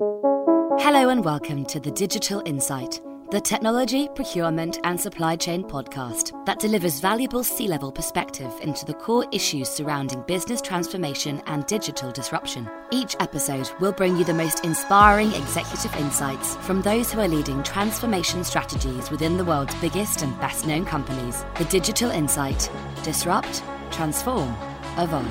Hello and welcome to the Digital Insight, the technology, procurement, and supply chain podcast that delivers valuable C level perspective into the core issues surrounding business transformation and digital disruption. Each episode will bring you the most inspiring executive insights from those who are leading transformation strategies within the world's biggest and best known companies. The Digital Insight Disrupt, Transform, Evolve.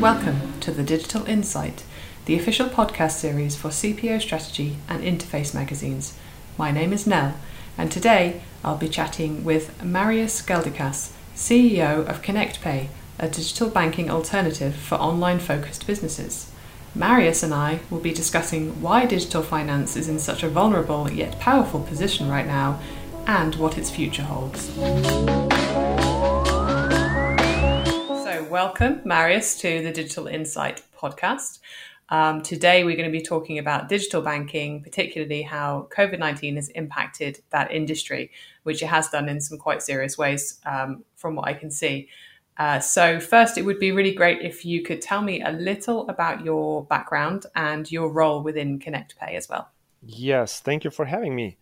Welcome to the Digital Insight the official podcast series for CPO Strategy and Interface magazines. My name is Nell, and today I'll be chatting with Marius Galdikas, CEO of ConnectPay, a digital banking alternative for online focused businesses. Marius and I will be discussing why digital finance is in such a vulnerable yet powerful position right now and what its future holds. So, welcome, Marius, to the Digital Insight podcast. Um, today, we're going to be talking about digital banking, particularly how COVID 19 has impacted that industry, which it has done in some quite serious ways um, from what I can see. Uh, so, first, it would be really great if you could tell me a little about your background and your role within ConnectPay as well. Yes, thank you for having me.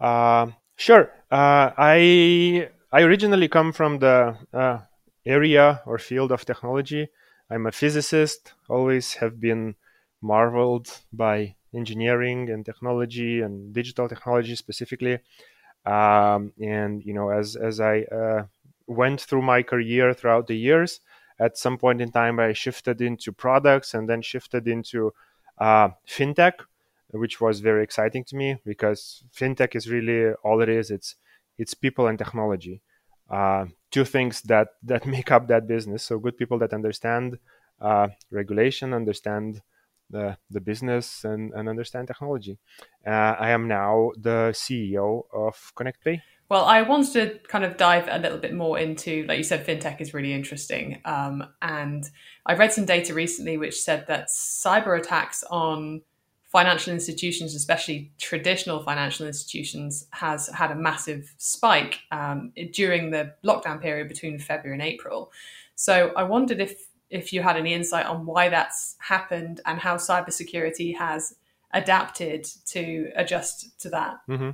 Uh, sure. Uh, I I originally come from the uh, area or field of technology. I'm a physicist. Always have been marveled by engineering and technology and digital technology specifically. Um, and you know, as as I uh, went through my career throughout the years, at some point in time, I shifted into products and then shifted into uh, fintech, which was very exciting to me because fintech is really all it is. It's it's people and technology, uh, two things that that make up that business. So good people that understand uh, regulation, understand the, the business and, and understand technology. Uh, I am now the CEO of ConnectPay. Well, I wanted to kind of dive a little bit more into, like you said, fintech is really interesting. Um, and I read some data recently which said that cyber attacks on financial institutions, especially traditional financial institutions, has had a massive spike um, during the lockdown period between February and April. So I wondered if if you had any insight on why that's happened and how cybersecurity has adapted to adjust to that. Mm-hmm.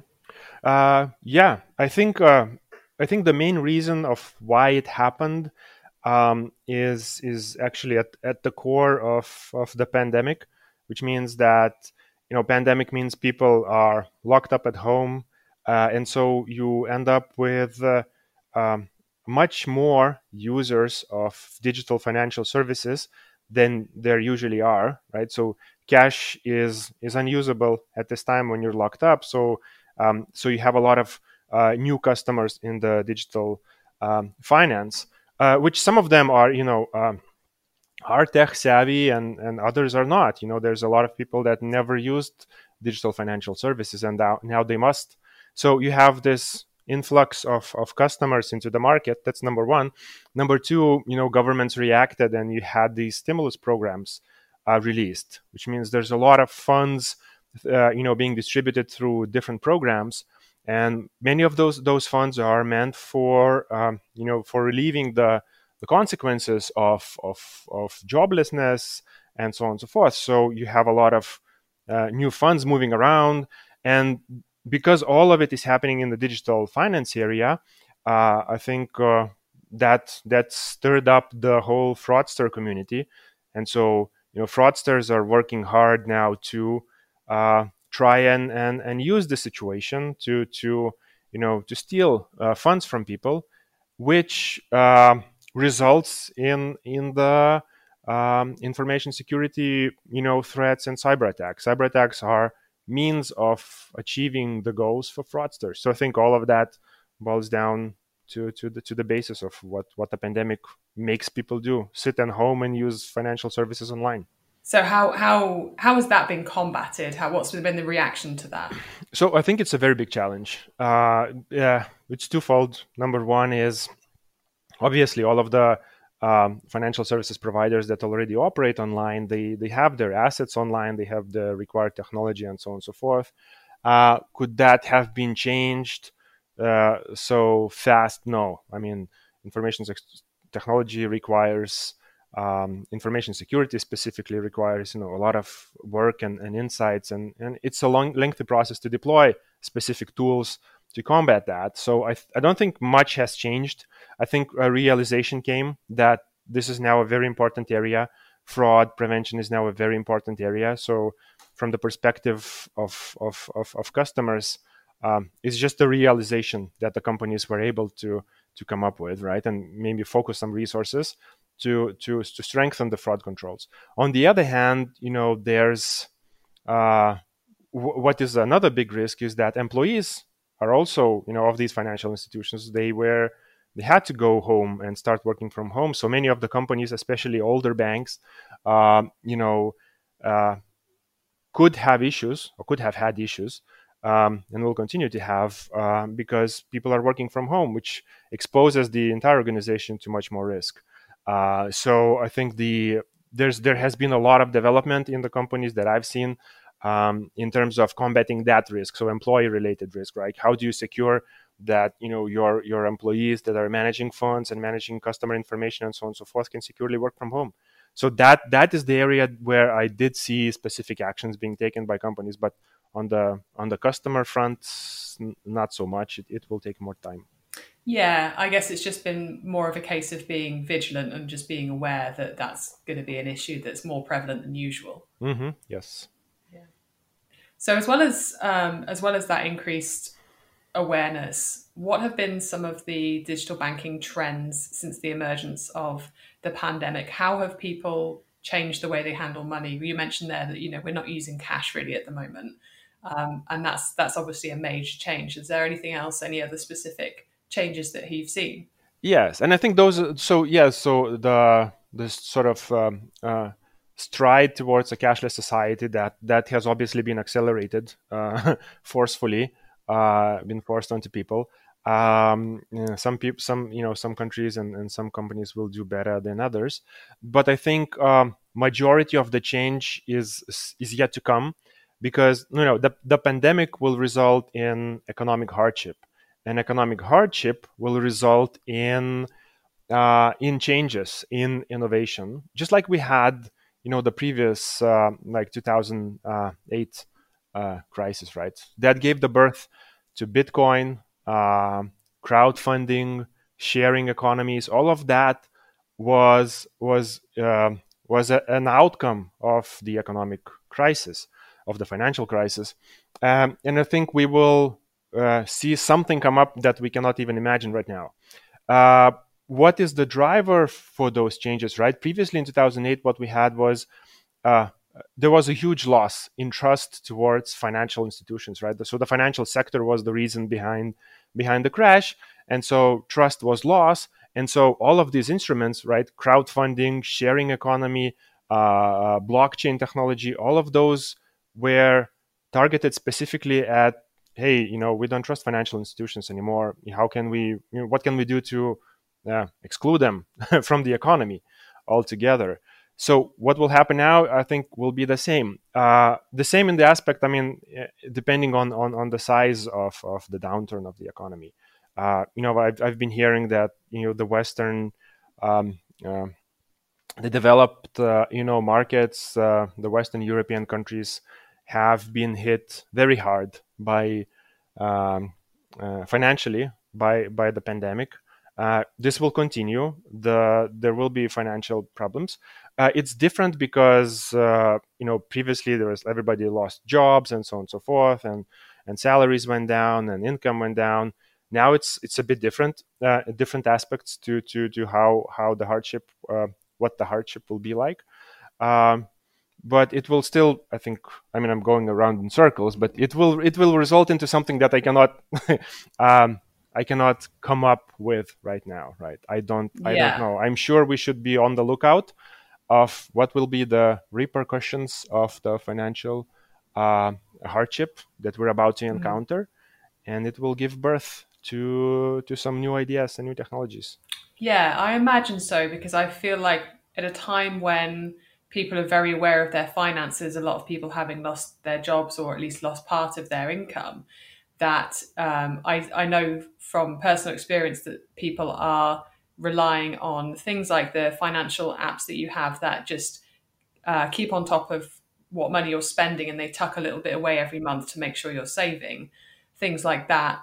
Uh, yeah, I think uh, I think the main reason of why it happened um, is is actually at, at the core of, of the pandemic, which means that you know pandemic means people are locked up at home, uh, and so you end up with uh, um, much more users of digital financial services than there usually are, right? So cash is is unusable at this time when you're locked up. So um, so you have a lot of uh, new customers in the digital um, finance, uh, which some of them are, you know, um, are tech savvy and and others are not. You know, there's a lot of people that never used digital financial services and now now they must. So you have this influx of, of customers into the market. That's number one. Number two, you know, governments reacted and you had these stimulus programs uh, released, which means there's a lot of funds, uh, you know, being distributed through different programs. And many of those those funds are meant for, um, you know, for relieving the the consequences of, of, of joblessness and so on and so forth. So you have a lot of uh, new funds moving around, and because all of it is happening in the digital finance area, uh, I think uh, that that stirred up the whole fraudster community, and so you know fraudsters are working hard now to uh, try and, and and use the situation to to you know to steal uh, funds from people, which uh, results in in the um, information security you know threats and cyber attacks. Cyber attacks are means of achieving the goals for fraudsters. So I think all of that boils down to to the to the basis of what what the pandemic makes people do: sit at home and use financial services online. So how how how has that been combated? How what's been the reaction to that? So I think it's a very big challenge. Uh, yeah, it's twofold. Number one is obviously all of the um, financial services providers that already operate online they they have their assets online they have the required technology and so on and so forth. Uh, could that have been changed? Uh, so fast? No. I mean information technology requires um, information security specifically requires you know a lot of work and, and insights and, and it's a long lengthy process to deploy specific tools to combat that. So I, I don't think much has changed. I think a realization came that this is now a very important area. Fraud prevention is now a very important area. So from the perspective of of, of, of customers um, it's just a realization that the companies were able to to come up with right? And maybe focus some resources to to to strengthen the fraud controls. On the other hand, you know, there's uh, w- what is another big risk is that employees are also, you know, of these financial institutions. They were they had to go home and start working from home. So many of the companies, especially older banks, uh, you know, uh, could have issues or could have had issues. Um, and will continue to have uh, because people are working from home, which exposes the entire organization to much more risk. Uh, so I think the there's there has been a lot of development in the companies that I've seen um, in terms of combating that risk. So employee related risk, right? How do you secure that you know your your employees that are managing funds and managing customer information and so on and so forth can securely work from home? So that that is the area where I did see specific actions being taken by companies, but on the on the customer front, not so much. It, it will take more time. Yeah, I guess it's just been more of a case of being vigilant and just being aware that that's going to be an issue that's more prevalent than usual. Mm-hmm. Yes. So as well as um, as well as that increased awareness, what have been some of the digital banking trends since the emergence of the pandemic? How have people changed the way they handle money? You mentioned there that you know we're not using cash really at the moment, um, and that's that's obviously a major change. Is there anything else? Any other specific changes that you've seen. Yes, and I think those. So yeah, so the this sort of um, uh, stride towards a cashless society that that has obviously been accelerated uh, forcefully, uh, been forced onto people. Um, you know, some people, some you know, some countries and, and some companies will do better than others, but I think um, majority of the change is is yet to come because you know the the pandemic will result in economic hardship and economic hardship will result in uh, in changes in innovation, just like we had, you know, the previous uh, like 2008 uh, crisis, right? That gave the birth to Bitcoin, uh, crowdfunding, sharing economies. All of that was was um, was a, an outcome of the economic crisis, of the financial crisis, um, and I think we will uh, see something come up that we cannot even imagine right now. What is the driver for those changes, right? Previously in 2008, what we had was uh, there was a huge loss in trust towards financial institutions, right? So the financial sector was the reason behind behind the crash, and so trust was lost. And so all of these instruments, right, crowdfunding, sharing economy, uh, blockchain technology, all of those were targeted specifically at hey, you know, we don't trust financial institutions anymore. How can we, you know, what can we do to exclude them from the economy altogether? So what will happen now, I think, will be the same. Uh, the same in the aspect, I mean, eh, depending on, on, on the size of, of the downturn of the economy. Uh, you know, I've, I've been hearing that, you know, the Western, um, uh, the developed, uh, you know, markets, uh, the Western European countries have been hit very hard by um, uh, financially by by the pandemic. Uh, this will continue. The there will be financial problems. Uh, it's different because uh, you know previously there was everybody lost jobs and so on and so forth, and and salaries went down and income went down. Now it's it's a bit different, uh, different aspects to to to how how the hardship, uh, what the hardship will be like. Um, but it will still i think i mean i'm going around in circles but it will it will result into something that i cannot um, i cannot come up with right now right i don't i don't know i'm sure we should be on the lookout of what will be the repercussions of the financial uh, hardship that we're about to mm-hmm. encounter mm-hmm. and it will give birth to to some new ideas and new technologies yeah i imagine so because i feel like at a time when people are very aware of their finances, a lot of people having lost their jobs or at least lost part of their income, that um, I, I know from personal experience that people are relying on things like the financial apps that you have that just uh, keep on top of what money you're spending and they tuck a little bit away every month to make sure you're saving. Things like that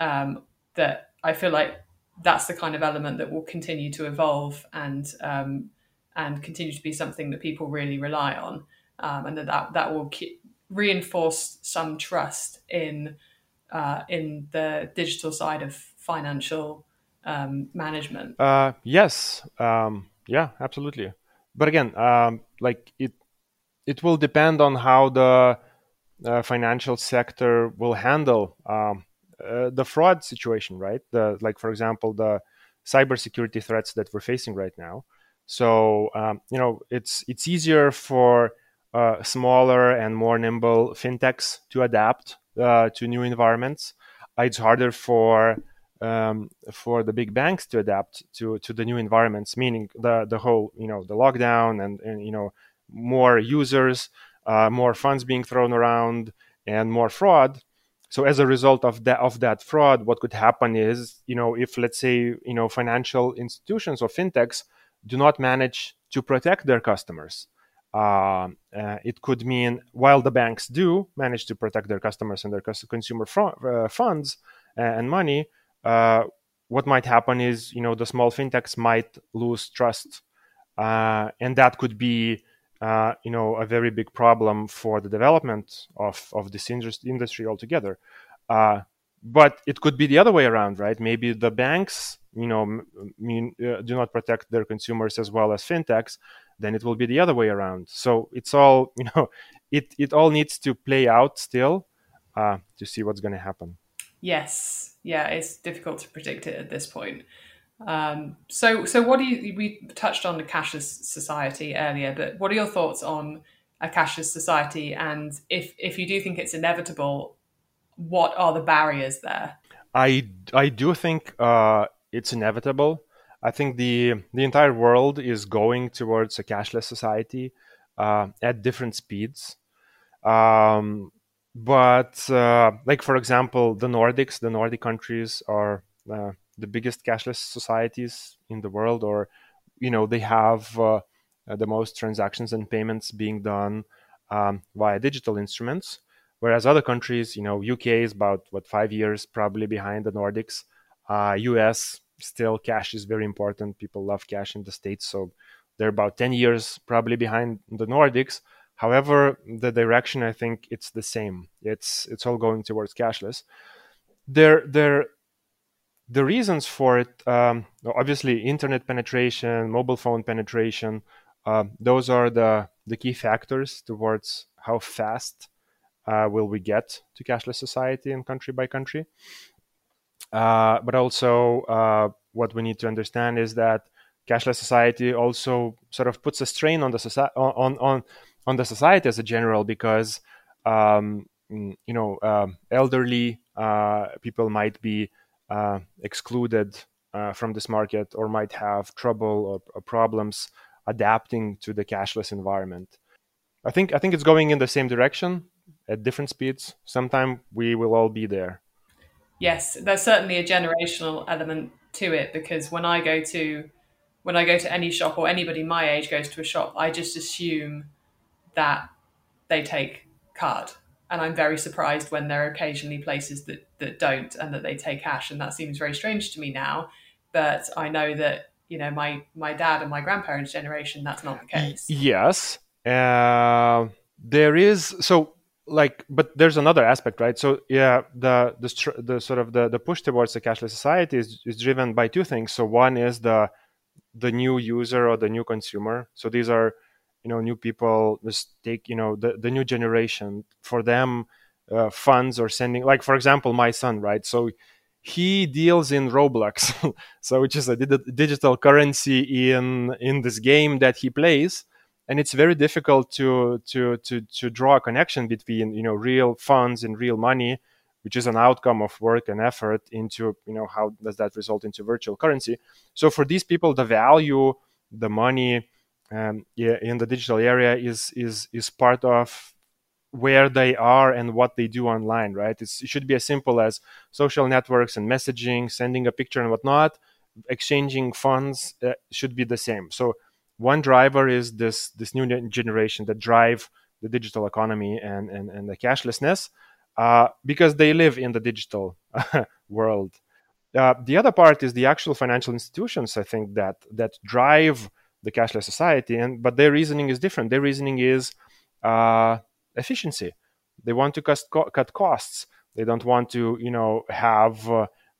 um, that i feel like that's the kind of element that will continue to evolve and um, and continue to be something that people really rely on um, and that, that that will keep, reinforce some trust in uh, in the digital side of financial um, management uh, yes um, yeah absolutely but again um, like it it will depend on how the uh, financial sector will handle um, uh, the fraud situation, right? The like, for example, the cybersecurity threats that we're facing right now. So um, you know, it's it's easier for uh, smaller and more nimble fintechs to adapt uh, to new environments. It's harder for um, for the big banks to adapt to to the new environments, meaning the the whole you know the lockdown and, and you know more users, uh, more funds being thrown around, and more fraud. So as a result of that of that fraud, what could happen is, you know, if let's say, you know, financial institutions or fintechs do not manage to protect their customers, uh, uh, it could mean while the banks do manage to protect their customers and their consumer uh, funds and money, uh, what might happen is, you know, the small fintechs might lose trust, uh, and that could be uh, you know a very big problem for the development of of this industry altogether. Uh, but it could be the other way around, right? Maybe the banks, you know, mean, uh, do not protect their consumers as well as fintechs. Then it will be the other way around. So it's all, you know, it it all needs to play out still uh, to see what's going to happen. Yes, yeah, it's difficult to predict it at this point. Um, so, so what do you? We touched on the cashless society earlier, but what are your thoughts on a cashless society? And if if you do think it's inevitable, what are the barriers there? I I do think uh, it's inevitable. I think the the entire world is going towards a cashless society uh, at different speeds. Um, but uh, like for example, the Nordics, the Nordic countries are uh, the biggest cashless societies in the world, or you know they have uh, uh the most transactions and payments being done um, via digital instruments. Whereas other countries, you know, UK is about what five years probably behind the Nordics. Uh, US still cash is very important. People love cash in the states, so they're about ten years probably behind the Nordics. However, the direction I think it's the same. It's it's all going towards cashless. There there the reasons for it, um, obviously, internet penetration, mobile phone penetration, uh, those are the, the key factors towards how fast uh, will we get to cashless society in country by country. Uh, but also, uh, what we need to understand is that cashless society also sort of puts a strain on the society on on on the society as a general because um, you know um, elderly uh, people might be uh, excluded uh, from this market or might have trouble or, or, problems adapting to the cashless environment. I think I think it's going in the same direction at different speeds. Sometime we will all be there. Yes, there's certainly a generational element to it because when I go to when I go to any shop or anybody my age goes to a shop, I just assume that they take card and I'm very surprised when there are occasionally places that that don't and that they take cash, and that seems very strange to me now. But I know that you know my my dad and my grandparents' generation, that's not the case. Yes, uh, there is so like, but there's another aspect, right? So yeah, the the the sort of the the push towards the cashless society is is driven by two things. So one is the the new user or the new consumer. So these are you know new people take you know the, the new generation for them uh, funds or sending like for example my son right so he deals in roblox so which is a digital currency in in this game that he plays and it's very difficult to to to to draw a connection between you know real funds and real money which is an outcome of work and effort into you know how does that result into virtual currency so for these people the value the money um, in the digital area is is is part of where they are and what they do online, right? It's, it should be as simple as social networks and messaging, sending a picture and whatnot. exchanging funds uh, should be the same. So one driver is this this new generation that drive the digital economy and and, and the cashlessness uh, because they live in the digital world. Uh, the other part is the actual financial institutions. I think that that drive the cashless society, and but their reasoning is different. Their reasoning is uh, efficiency. They want to cut, cut costs. They don't want to, you know, have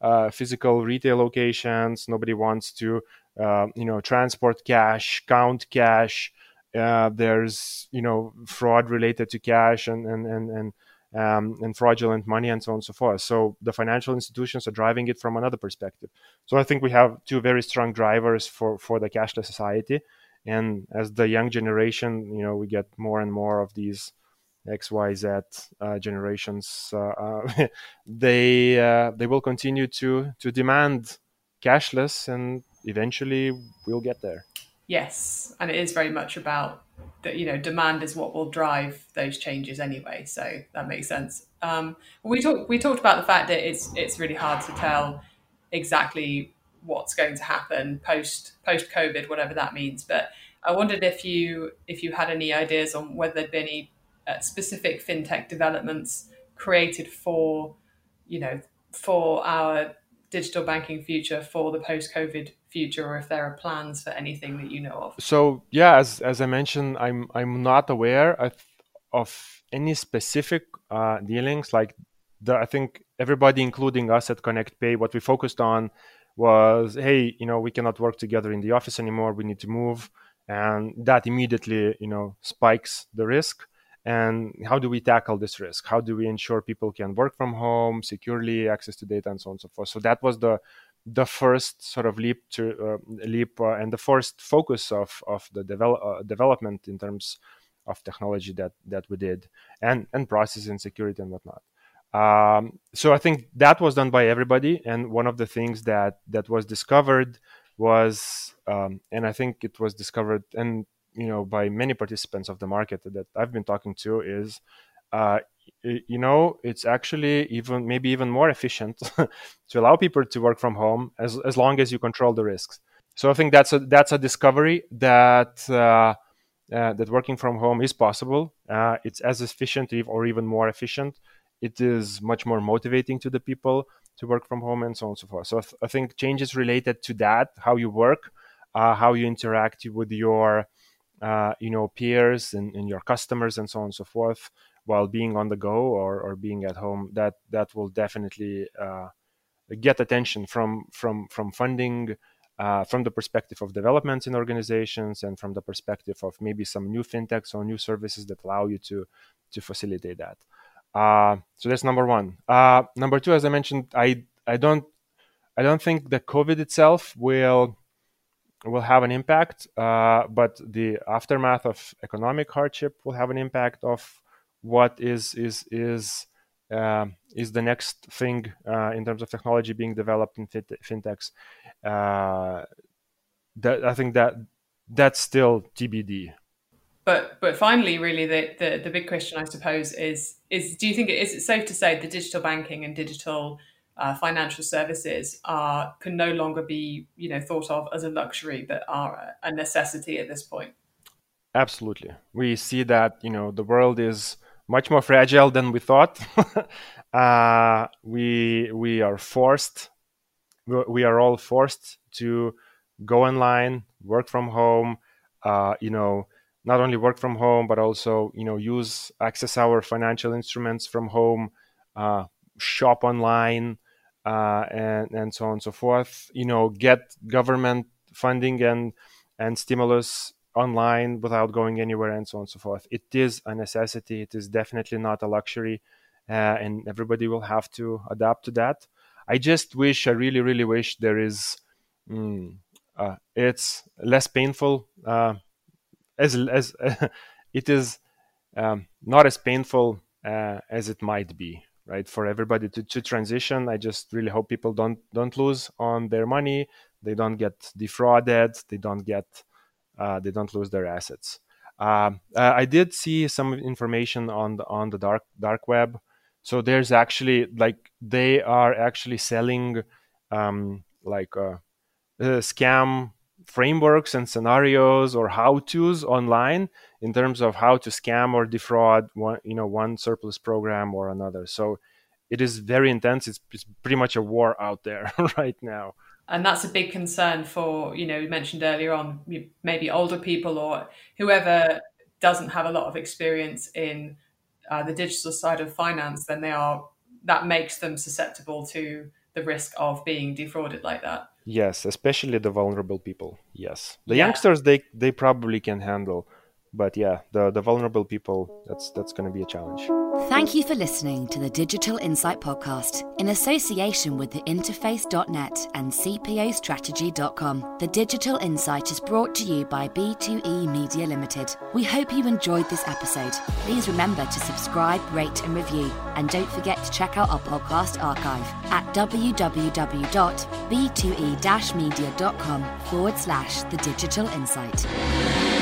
uh, physical retail locations. Nobody wants to, you know, transport cash, count cash. Uh, there's, you know, fraud related to cash and and and and, um, and fraudulent money and so on and so forth. So the financial institutions are driving it from another perspective. So I think we have two very strong drivers for for the cashless society. And as the young generation, you know, we get more and more of these X, Y, Z uh, generations, uh, uh they uh, they will continue to to demand cashless, and eventually we'll get there. Yes, and it is very much about that. You know, demand is what will drive those changes anyway. So that makes sense. Um, we talked we talked about the fact that it's it's really hard to tell exactly what's going to happen post post COVID, whatever that means. But I wondered if you if you had any ideas on whether there'd be any uh, specific fintech developments created for, you know, for our digital banking future, for the post-COVID future, or if there are plans for anything that you know of. So yeah, as as I mentioned, I'm I'm not aware of, of any specific uh, dealings like the, I think everybody, including us at ConnectPay, what we focused on was, hey, you know, we cannot work together in the office anymore. We need to move, and that immediately, you know, spikes the risk and how do we tackle this risk? How do we ensure people can work from home securely access to data and so on and so forth? So that was the the first sort of leap to uh, leap uh, and the first focus of of the develop, uh, development in terms of technology that that we did and and process and security and whatnot. Um, so i think that was done by everybody and one of the things that that was discovered was um, and i think it was discovered and you know by many participants of the market that I've been talking to is uh, you know it's actually even maybe even more efficient to allow people to work from home as as long as you control the risks. So I think that's a that's a discovery that uh, uh, that working from home is possible. Uh, it's as efficient or even more efficient. It is much more motivating to the people to work from home and so on and so forth. So I, th- I think changes related to that, how you work, uh, how you interact with your uh, you know peers and, and, your customers and so on and so forth while being on the go or, or being at home that that will definitely uh, get attention from from from funding uh, from the perspective of developments in organizations and from the perspective of maybe some new fintechs or new services that allow you to to facilitate that. Uh, so that's number one. Uh, number two as i mentioned i i don't i don't think the covid itself will will have an impact, uh, but the aftermath of economic hardship will have an impact of what is is is uh, is the next thing uh, in terms of technology being developed in fintechs. Uh, that I think that that's still TBD. But but finally, really, the, the the big question, I suppose, is is do you think it is it safe to say the digital banking and digital uh, financial services are can no longer be you know thought of as a luxury but are a necessity at this point. Absolutely. We see that you know the world is much more fragile than we thought. Uh, we we are forced we are all forced to go online work from home uh, you know not only work from home but also you know use access our financial instruments from home uh, shop online uh, and and so on and so forth. You know, get government funding and and stimulus online without going anywhere and so on and so forth. It is a necessity. It is definitely not a luxury, uh, and everybody will have to adapt to that. I just wish, I really, really wish there is. Mm, uh, it's less painful uh, as as it is um, not as painful uh, as it might be right? For everybody to, to transition i just really hope people don't don't lose on their money. They don't get defrauded. They don't get uh, they don't lose their assets. Uh, i did see some information on the on the dark dark web. So there's actually like they are actually selling um, like uh, uh, scam frameworks and scenarios or how to's online in terms of how to scam or defraud one you know one surplus program or another. So it is very intense. It's, it's pretty much a war out there right now. And that's a big concern for you know you mentioned earlier on maybe older people or whoever doesn't have a lot of experience in uh, the digital side of finance then they are that makes them susceptible to the risk of being defrauded like that. Yes especially the vulnerable people. Yes. The yeah. youngsters they they probably can handle but yeah, the, the vulnerable people, that's that's going to be a challenge. Thank you for listening to the Digital Insight Podcast in association with the Interface.net and CPOstrategy.com. The Digital Insight is brought to you by B2E Media Limited. We hope you enjoyed this episode. Please remember to subscribe, rate, and review. And don't forget to check out our podcast archive at www.b2e-media.com forward slash the digital insight.